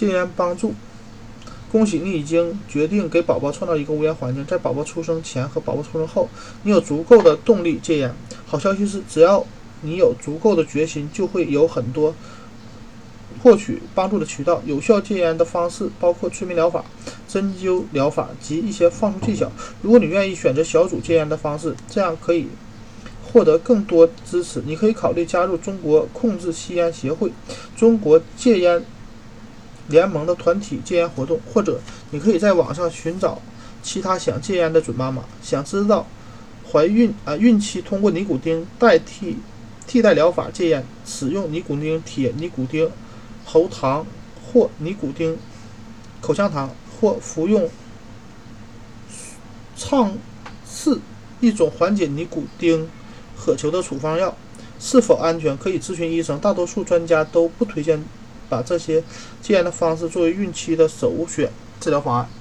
戒烟帮助。恭喜你已经决定给宝宝创造一个无烟环境，在宝宝出生前和宝宝出生后，你有足够的动力戒烟。好消息是，只要你有足够的决心，就会有很多获取帮助的渠道。有效戒烟的方式包括催眠疗法、针灸疗法及一些放松技巧。如果你愿意选择小组戒烟的方式，这样可以获得更多支持。你可以考虑加入中国控制吸烟协会、中国戒烟。联盟的团体戒烟活动，或者你可以在网上寻找其他想戒烟的准妈妈。想知道怀孕啊孕期通过尼古丁代替替代疗法戒烟，使用尼古丁铁、尼古丁喉糖或尼古丁口香糖，或服用畅次一种缓解尼古丁渴求的处方药，是否安全？可以咨询医生。大多数专家都不推荐。把这些戒烟的方式作为孕期的首选治疗方案。